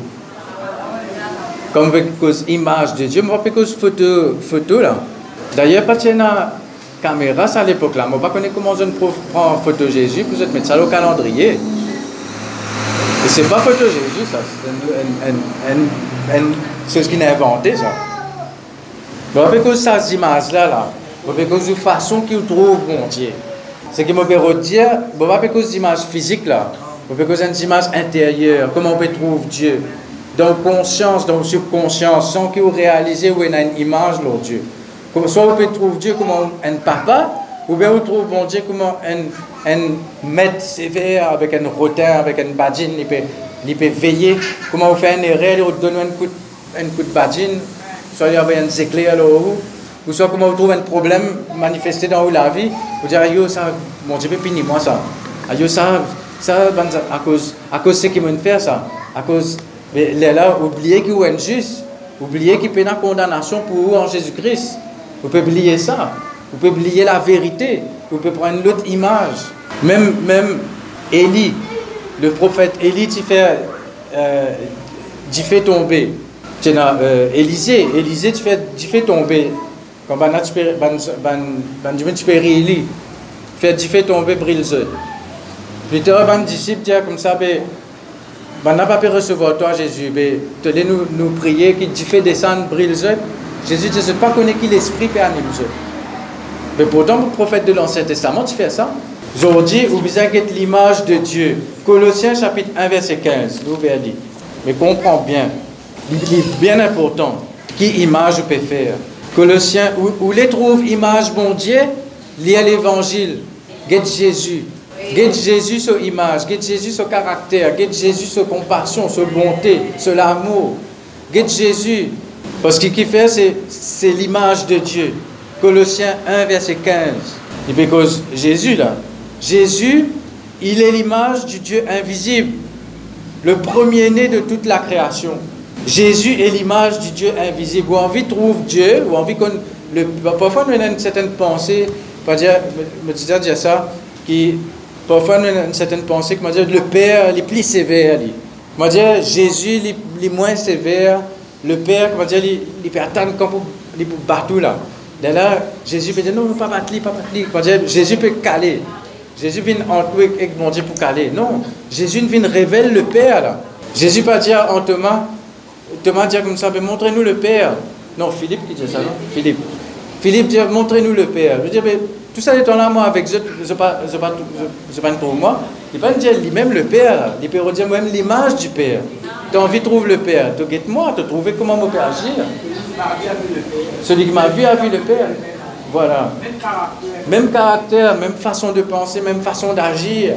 Comme cause image de Dieu, moi, pas cause photo, photo là. D'ailleurs, pas une caméra, ça à l'époque là. Moi, pas connais comment je prends photo Jésus, vous êtes mettre ça au calendrier. Et c'est pas photo Jésus, ça. C'est chose qu'il a inventé, ça. Bon, avec ces images-là, là, avec cause de façon qu'il trouve, mon Dieu. C'est que peux dire, avec cause d'images physiques, là, avec cause des images intérieures, comment on peut trouver Dieu. Dans conscience, dans subconscience, sans qu'il réalise où il y a une image, là, Dieu. Soit on peut trouver Dieu comme un papa, ou bien on trouve mon Dieu comme un, un maître sévère avec un rotin, avec une badine, il peut, il peut veiller. Comment on fait une erreur, on donne un coup, un coup de badine, soit il y avait un éclair là haut, ou soit comment on trouve un problème manifesté dans la vie, vous dire, yo, ça, mon Dieu, peut moi ça. Yo, ça, ça, à cause, à cause de ce qui me fait ça. À cause, mais là, oubliez qu'il est injuste. Oubliez qu'il y une condamnation pour vous en Jésus-Christ. Vous pouvez oublier ça. Vous pouvez oublier la vérité. Vous pouvez prendre l'autre image. Même, même Élie, le prophète Élie, tu fais, euh, tu fais tomber. Tu euh, Élisée, Élisée, tu fais, tu fais tomber. Quand ben, tu ben, ben, ben, peux Élie, fait, tu fais tomber Brilze. Puis tu as un disciple, comme ça, n'a pas pu recevoir toi, Jésus. Ben, tu nous, nous prier qu'il tu fais descendre Brilze. Jésus, je ne sais pas connaître qui l'esprit peut animer. Mais pourtant, le prophète de l'Ancien Testament, tu fais ça. Aujourd'hui, vous avez l'image de Dieu. Colossiens chapitre 1, verset 15. Vous verrez. Mais comprends bien. Il est bien important. Qui image peut faire Colossiens, où, les trouve image bon Dieu à l'évangile. Get Jésus. Get Jésus sur image. Get Jésus sur caractère. Get Jésus sur compassion, sur bonté, sur l'amour. Get Jésus. Parce que fait, c'est l'image de Dieu. Colossiens 1, verset 15. Et parce que Jésus, là, Jésus, il est l'image du Dieu invisible, le premier-né de toute la création. Jésus est l'image du Dieu invisible. Ou envie de trouver Dieu, ou envie qu'on. Parfois, nous avons une certaine pensée, pas dire, me dire ça, qui. Parfois, avons une certaine pensée, comment dire, le Père est plus sévère. Comment dire, Jésus est moins sévère. Le Père, comment dire, il est comme pour, pour battre là. Là, Jésus peut dire, non, pas battre, pas battre. Jésus peut caler. Jésus vient entourer avec mon Dieu pour caler. Non, Jésus vient révéler le Père là. Jésus pas dire en Thomas, Thomas dit comme ça, mais montrez-nous le Père. Non, Philippe qui dit ça, non? Philippe. Philippe dit, montrez-nous le Père. Je dis, mais tout ça est en moi, avec pas pour moi. Il pas dire lui-même le Père. Il peut dire même l'image du Père. Tu as envie de trouver le Père. Tu guette-moi, tu trouver comment me faire agir. Celui qui m'a vu a vu le Père. Voilà. Même caractère. Même façon de penser, même façon d'agir.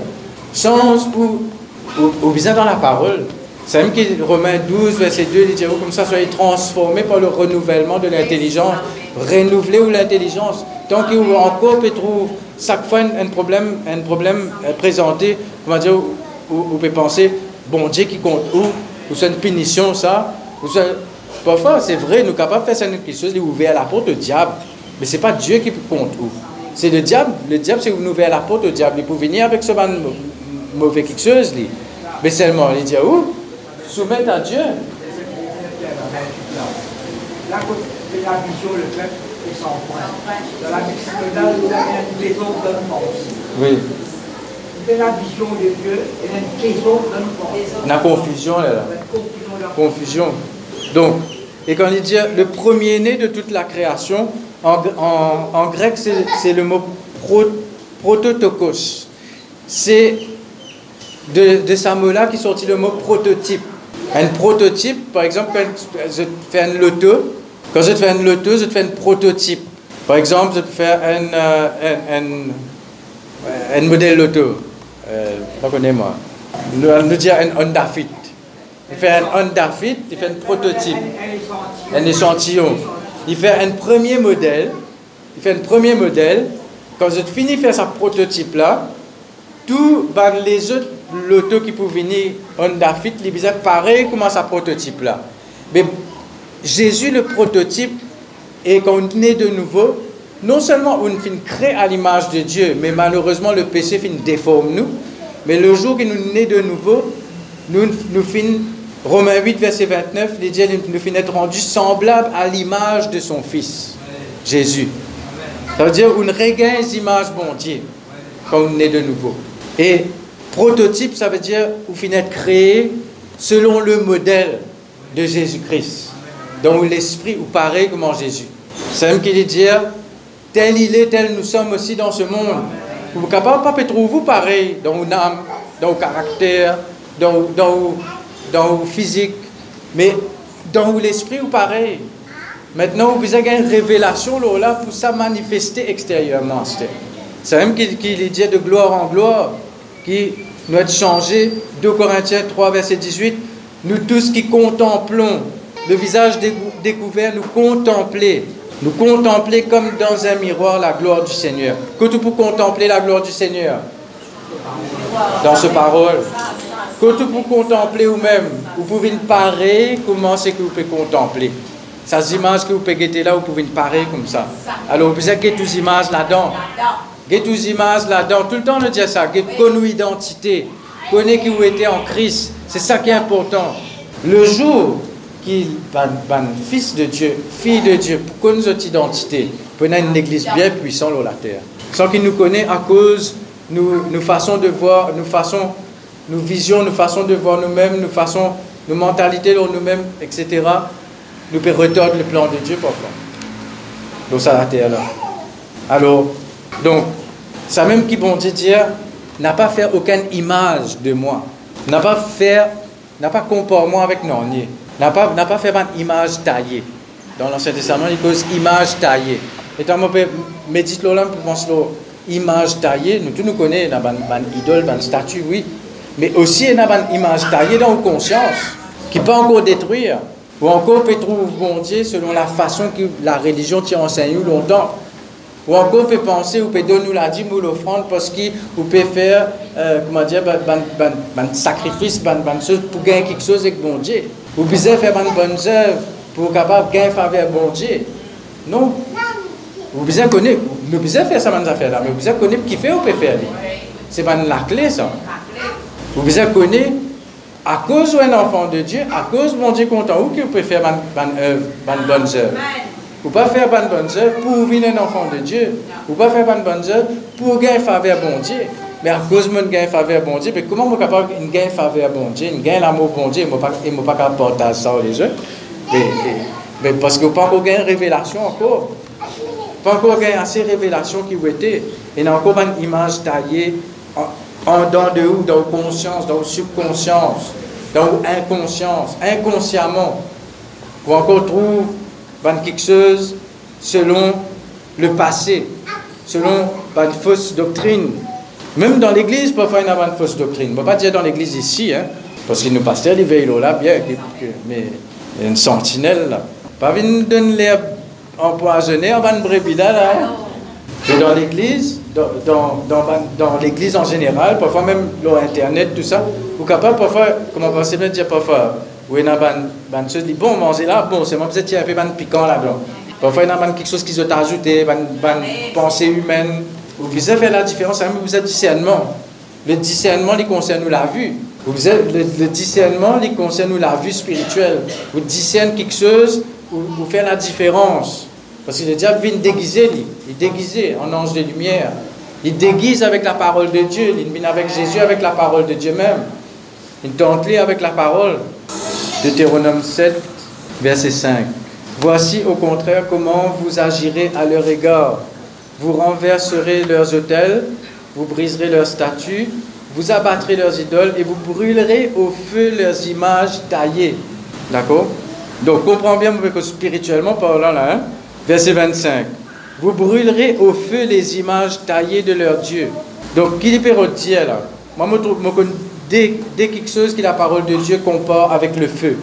Sens ou, bien dans la parole. C'est même qui Romains 12, verset 2, il dit oh, comme ça, soyez transformés par le renouvellement de l'intelligence. Renouveler ou l'intelligence. Tant qu'il encore peut trouver chaque fois un problème, un problème présenté, comment dire, vous pouvez penser, bon Dieu qui compte où, ou c'est une punition ça, ou Parfois, c'est vrai, nous sommes capables de faire certaines choses, il ouvert la porte au diable. Mais ce n'est pas Dieu qui compte où. C'est le diable. Le diable, c'est nous ouvert la porte au diable. Il peut venir avec ce mauvais quelque chose. Mais seulement, il dit où? Soumettre à Dieu. La vision, le peuple est sans point. Dans la a une désordonnement aussi. Oui. la vision de Dieu et une désordonnement. La confusion, là. Confusion. Donc, et quand il dit le premier-né de toute la création, en, grec, c'est le mot prototokos. C'est de, de ce mot-là qui sortit le mot prototype. Un prototype, par exemple, quand je fais un loto, quand je fais un loto, je fais un prototype. Par exemple, je fais un, euh, un, un, modèle loto. Euh, pas connais moi. Nous, disons un Honda Fit. Il fait un Honda Fit, il fait un prototype, un échantillon. Il fait un premier modèle, il fait un premier modèle. Quand je finis de faire ce prototype-là, tous les autres lotos qui peuvent venir Honda Fit, les bizarres pareil comme ce prototype-là. Mais Jésus, le prototype, et quand on est de nouveau, non seulement on finit créer à l'image de Dieu, mais malheureusement le péché finit déforme nous, mais le jour que nous naît de nouveau, nous, nous Romains 8, verset 29, il dit nous finit être rendu semblable à l'image de son Fils, Jésus. Ça veut dire qu'on regagne l'image bon Dieu quand on est de nouveau. Et prototype, ça veut dire qu'on finit être créé selon le modèle de Jésus-Christ, dont l'esprit ou pareil comme en Jésus. C'est même qu'il dit tel il est, tel nous sommes aussi dans ce monde. Vous ne pouvez pas vous pareil dans vos âme, dans vos caractères, dans, dans dans physique, mais dans l'esprit ou pareil. Maintenant, vous avez une révélation là, pour ça manifester extérieurement. C'est même qu'il dit de gloire en gloire, qui nous être changé. 2 Corinthiens 3, verset 18. Nous tous qui contemplons le visage découvert, nous contempler. Nous contempler comme dans un miroir la gloire du Seigneur. Que tout pour contempler la gloire du Seigneur Dans ce parole. Quand vous contemplez vous-même, vous pouvez parer comment c'est que vous pouvez contempler. Ces images que vous pouvez guetter là, vous pouvez parer comme ça. Alors, vous avez toutes les images là-dedans. Get toutes images là-dedans. Tout le temps, on dit ça. Get connu identité. Connaître qui vous êtes en Christ. C'est ça qui est important. Le jour qu'il ban fils de Dieu, fille de Dieu, pour connaître notre identité, pour une église bien puissante sur la terre. Sans qu'il nous connaisse à cause nous, nous façons de voir, nous façons nos visions, nos façons de voir nous-mêmes, nos façons, nos mentalités dans nous-mêmes, etc., nous peut le plan de Dieu parfois. Donc ça a été là. Alors, donc, Ça même qui bon dire, n'a pas fait aucune image de moi. N'a pas fait, n'a pas comporté moi avec Nonier. N'a pas, n'a pas fait une image taillée. Dans l'Ancien Testament, il cause image taillée. Et quand on peut méditer là, on pense image taillée. Nous tous nous connaissons, une idole, une statue, oui. Mais aussi, y a une image taillée dans nos consciences, qui peut encore détruire. Ou encore peut trouver bon Dieu selon la façon que la religion t'a enseigné longtemps. Ou encore peut penser, ou peut donner l'a dit, nous l'offrande parce qu'il peut faire, euh, comment dire, un sacrifice, pour gagner quelque chose avec bon Dieu. Ou peut faire une bonne œuvre pour capable gagner faveur bon Dieu. Non? Vous besoin connaître, nous besoin faire ça, ces affaires là, mais vous besoin connaître qui fait ou peut faire. C'est pas la clé ça. Vous besoin connaître à cause d'un enfant de Dieu, à cause de mon Dieu content, ou que vous pouvez faire une bonne œuvre. Vous pas faire une bonne œuvre pour devenir un enfant de Dieu. Vous pas faire une bonne œuvre pour gagner faveur bon Dieu. Mais à cause de gain faveur bon Dieu, mais comment suis capable de gagner faveur bon Dieu, de gagner l'amour bon Dieu, je ne pas capable porter ça aux autres? Mais, parce que vous pas encore gagné révélation encore. Pas encore gagné assez révélation qui vous était. Et il y a encore une image taillée en dans de où Dans conscience, dans subconscience, dans inconscience, inconsciemment. Ou encore trouve quelque chose selon le passé, selon une fausse doctrine. Même dans l'église, parfois il y a une fausse doctrine. Je ne pas dire dans l'église ici, hein, parce que nos pasteurs, ils veillent là, bien, il y a une sentinelle là. Pas venir donner l'air empoisonné en bas brebis là. Hein. Mais dans l'église, dans, l'église en général, parfois même l'internet, tout ça, vous capable parfois, comment on peut dire parfois, oui, il y a des bon, manger là, bon, c'est moi peut-être un peu de piquant là-dedans. Parfois, il y a quelque chose qui ont ajouté, une pensée humaine. Vous pouvez faire la différence, vous êtes discernement. Le discernement, il concerne la vue. Vous le, discernement, il concerne la vue spirituelle. Vous discernez quelque chose, vous, vous faites la différence. Parce que le diable vient déguiser, il déguisé en ange de lumière. Il déguise avec la parole de Dieu, il vient avec Jésus, avec la parole de Dieu même. Il tente avec la parole. Deutéronome 7, verset 5. Voici au contraire comment vous agirez à leur égard. Vous renverserez leurs autels, vous briserez leurs statues, vous abattrez leurs idoles et vous brûlerez au feu leurs images taillées. D'accord? Donc, comprends bien, spirituellement parlant là, hein? Verset 25. Vous brûlerez au feu les images taillées de leur Dieu. Donc, qui peut dire là? Moi, je trouve dès, dès quelque chose que la parole de Dieu compare avec le feu.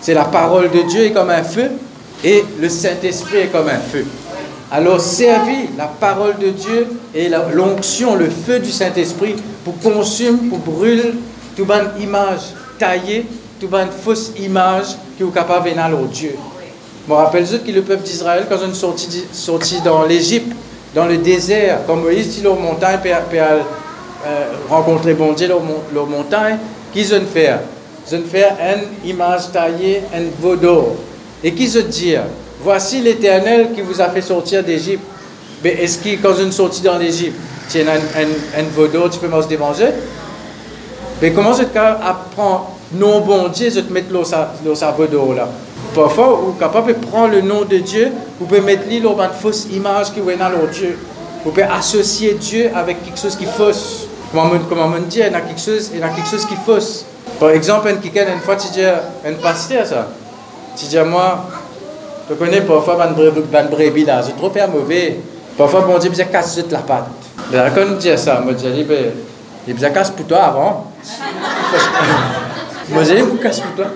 C'est la parole de Dieu est comme un feu et le Saint-Esprit est comme un feu. Alors, servis la parole de Dieu et l'onction, le feu du Saint-Esprit pour consumer, pour brûler toute une image taillée, toute une fausse image qui est capable de venir au Dieu. Je me rappelle que le peuple d'Israël, quand ils sont sortis, dans l'Égypte, dans le désert, comme Moïse dit aux montagnes, pour euh, rencontrer bon Dieu aux montagnes, qu'ils ont fait? Ils ont fait une image taillée, un vaudor. Et qu'ils ont dit? Voici l'Éternel qui vous a fait sortir d'Égypte. Mais est-ce que quand ils sont sortis dans l'Égypte, tu as un, un, un tu peux me dévanger Mais comment je apprends? Non bon Dieu, je te mettre dans sa vaudor là Parfois, vous êtes capable de prendre le nom de Dieu, vous pouvez mettre lui dans une fausse image qui est dans Dieu. Vous pouvez associer Dieu avec quelque chose qui est fausse. Comment on dit, il y a quelque chose, il a quelque chose qui est fausse. Par exemple, une fois, tu dis, un pasteur, ça. Tu dis, moi, tu connais parfois une brebis là, c'est trop faire mauvais. Parfois, bon Dieu, il casse toute la patte. Mais quand on dit ça, moi, je dis, il casse pour toi avant. <laughs> Moi, je dis, il casse pour toi.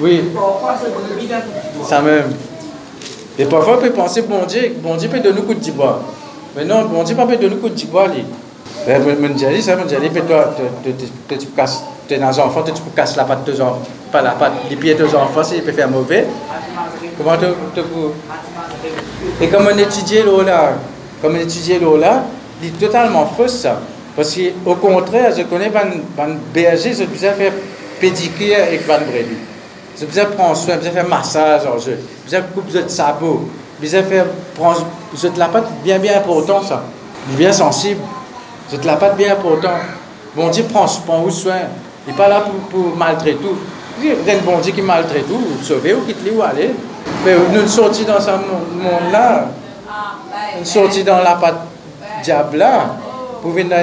Oui. Ça même. Et parfois, on peut penser, bon Dieu, bon Dieu peut donner coup de bois. Mais non, bon Dieu ne peut pas donner coup de bois. Mais je dis ça, je dis, toi, tu casses tes enfants, tu peux casser la patte de enfants, pas la patte, les pieds de enfants, s'ils peuvent faire mauvais. Comment peux. Et comme on étudie là, comme on étudie là, c'est totalement faux ça. Parce qu'au contraire, je connais un berger, je besoin faire pédicure avec une brebis. Je besoin prendre soin, je faire massage en jeu. Je besoin couper de sabot. Je besoin faire prendre je la patte bien bien important ça. Bien sensible. Je la patte bien important. Bon Dieu prend, prend soin. Il n'est pas là pour, pour maltraiter tout. Il y a un bon Dieu qui maltraite tout, sauver ou quitte où aller. Mais nous sortis dans ce monde-là, nous sortis dans la patte diable là, pour venir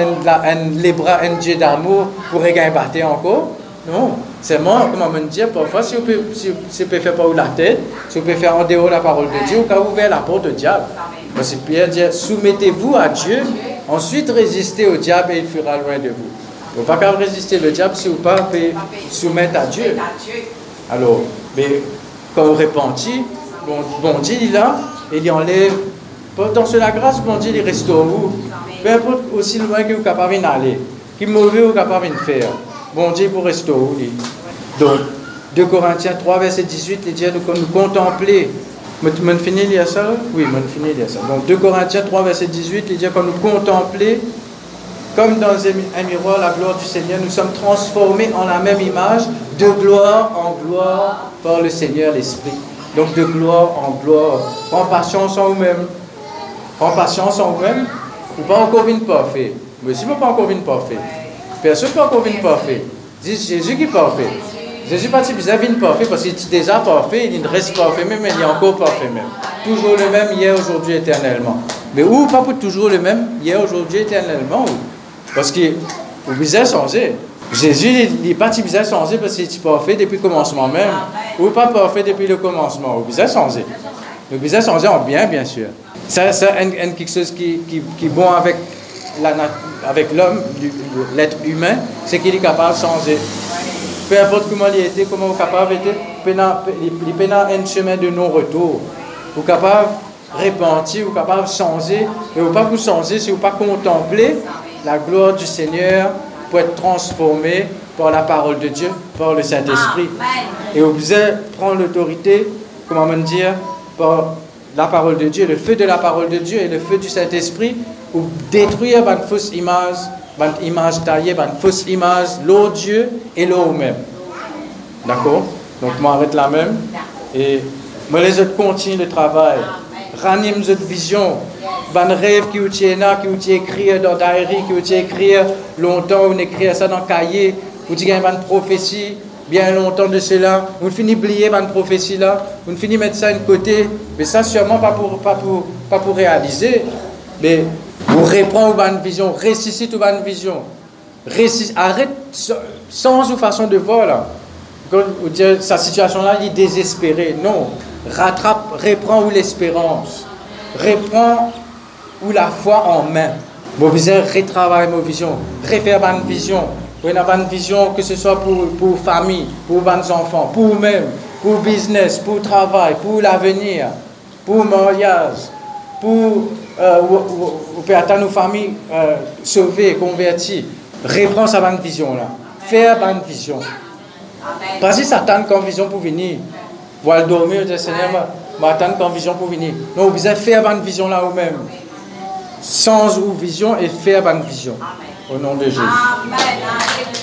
les bras, un Dieu d'amour, pour regagner encore. Non, c'est moi, comment me dire, parfois, si vous pouvez, si, si vous faire par la tête, si vous pouvez faire en dehors la parole de Dieu, vous pouvez ouvrir la porte au diable. Parce que Pierre dit, soumettez-vous à Dieu, ensuite résistez au diable et il fera loin de vous. Vous ne pouvez pas résister le diable si vous ne pouvez pas soumettre à Dieu. Alors, mais quand vous repentez, bon, bon Dieu il est là, il enlève. Dans la grâce, bon Dieu il restaure vous. Peu importe aussi loin que vous capable d'aller, qui mauvais vous capable de faire. Bon Dieu pour restaurer. Donc, 2 Corinthiens 3, verset 18, il dit que nous contempler. Je finis lire ça Oui, je finis lire ça. Donc, 2 Corinthiens 3, verset 18, il dit que nous contempler comme dans un miroir la gloire du Seigneur, nous sommes transformés en la même image, de gloire en gloire par le Seigneur l'Esprit. Donc de gloire en gloire. Prends patience en vous-même. Prends patience en vous-même. Ou pas encore une parfait. Mais si vous pas encore une parfait. Personne pas encore une parfait. C'est Jésus qui est parfait. Jésus pas si bizarre une parfait parce qu'il est déjà parfait, il ne reste parfait même, il est encore parfait même. Toujours le même hier, aujourd'hui, éternellement. Mais où pas pour toujours le même hier, aujourd'hui, éternellement. Parce que vous besoin changer. Jésus n'est pas besoin changer parce qu'il est parfait depuis le commencement même. Ou pas parfait depuis le commencement. Vous besoin changer. Vous besoin changer en bien, bien sûr. Ça, c'est quelque chose qui, qui, qui est bon avec avec l'homme, l'être humain, c'est qu'il est capable de changer. Peu importe comment il était, comment est capable d'être, il peut un chemin de non-retour. Vous êtes capable de repentir, vous êtes capable de changer, mais vous ne pouvez pas changer si vous ne pas contempler la gloire du Seigneur pour être transformé par la parole de Dieu, par le Saint-Esprit. Et vous devez prendre l'autorité, comment me dire, par la parole de Dieu, le feu de la parole de Dieu et le feu du Saint-Esprit, pour détruire une fausse image, une image taillée, une fausse image, l'eau Dieu et l'eau même. D'accord? Donc, je m'arrête là même. Et moi, les autres le travail. Ranime cette vision ban rêve qui vous là, qui vous écrit dans diary, qui vous écrit longtemps, on écrit ça dans le cahier, vous dites une prophétie, bien longtemps de cela, vous finissez oublier une prophétie là, vous finissez mettre ça de côté, mais ça sûrement pas pour, pas pour, pas pour réaliser, mais vous reprenez une vision, ressuscite une vision, arrête sans une façon de voir là. Quand sa situation là, il est désespéré. Non, rattrape, reprend l'espérance, reprend ou la foi en main. Vous besoin retravailler vos visions, refaire une vision. Une vision que ce soit pour, famille, pour vos enfants, pour vous-même, pour business, pour travail, pour l'avenir, pour mariage, pour euh, pouvez attendre nos familles euh, sauvées, converties. Reprends sa bonne vision là. Faire bonne vision. Pas si Satan comme vision pour venir. Voilà dormir, dire Seigneur, m'attendre comme vision pour venir. Non, vous besoin faire bonne vision là vous-même sans ou vision et faire bonne vision. Au nom de Jésus.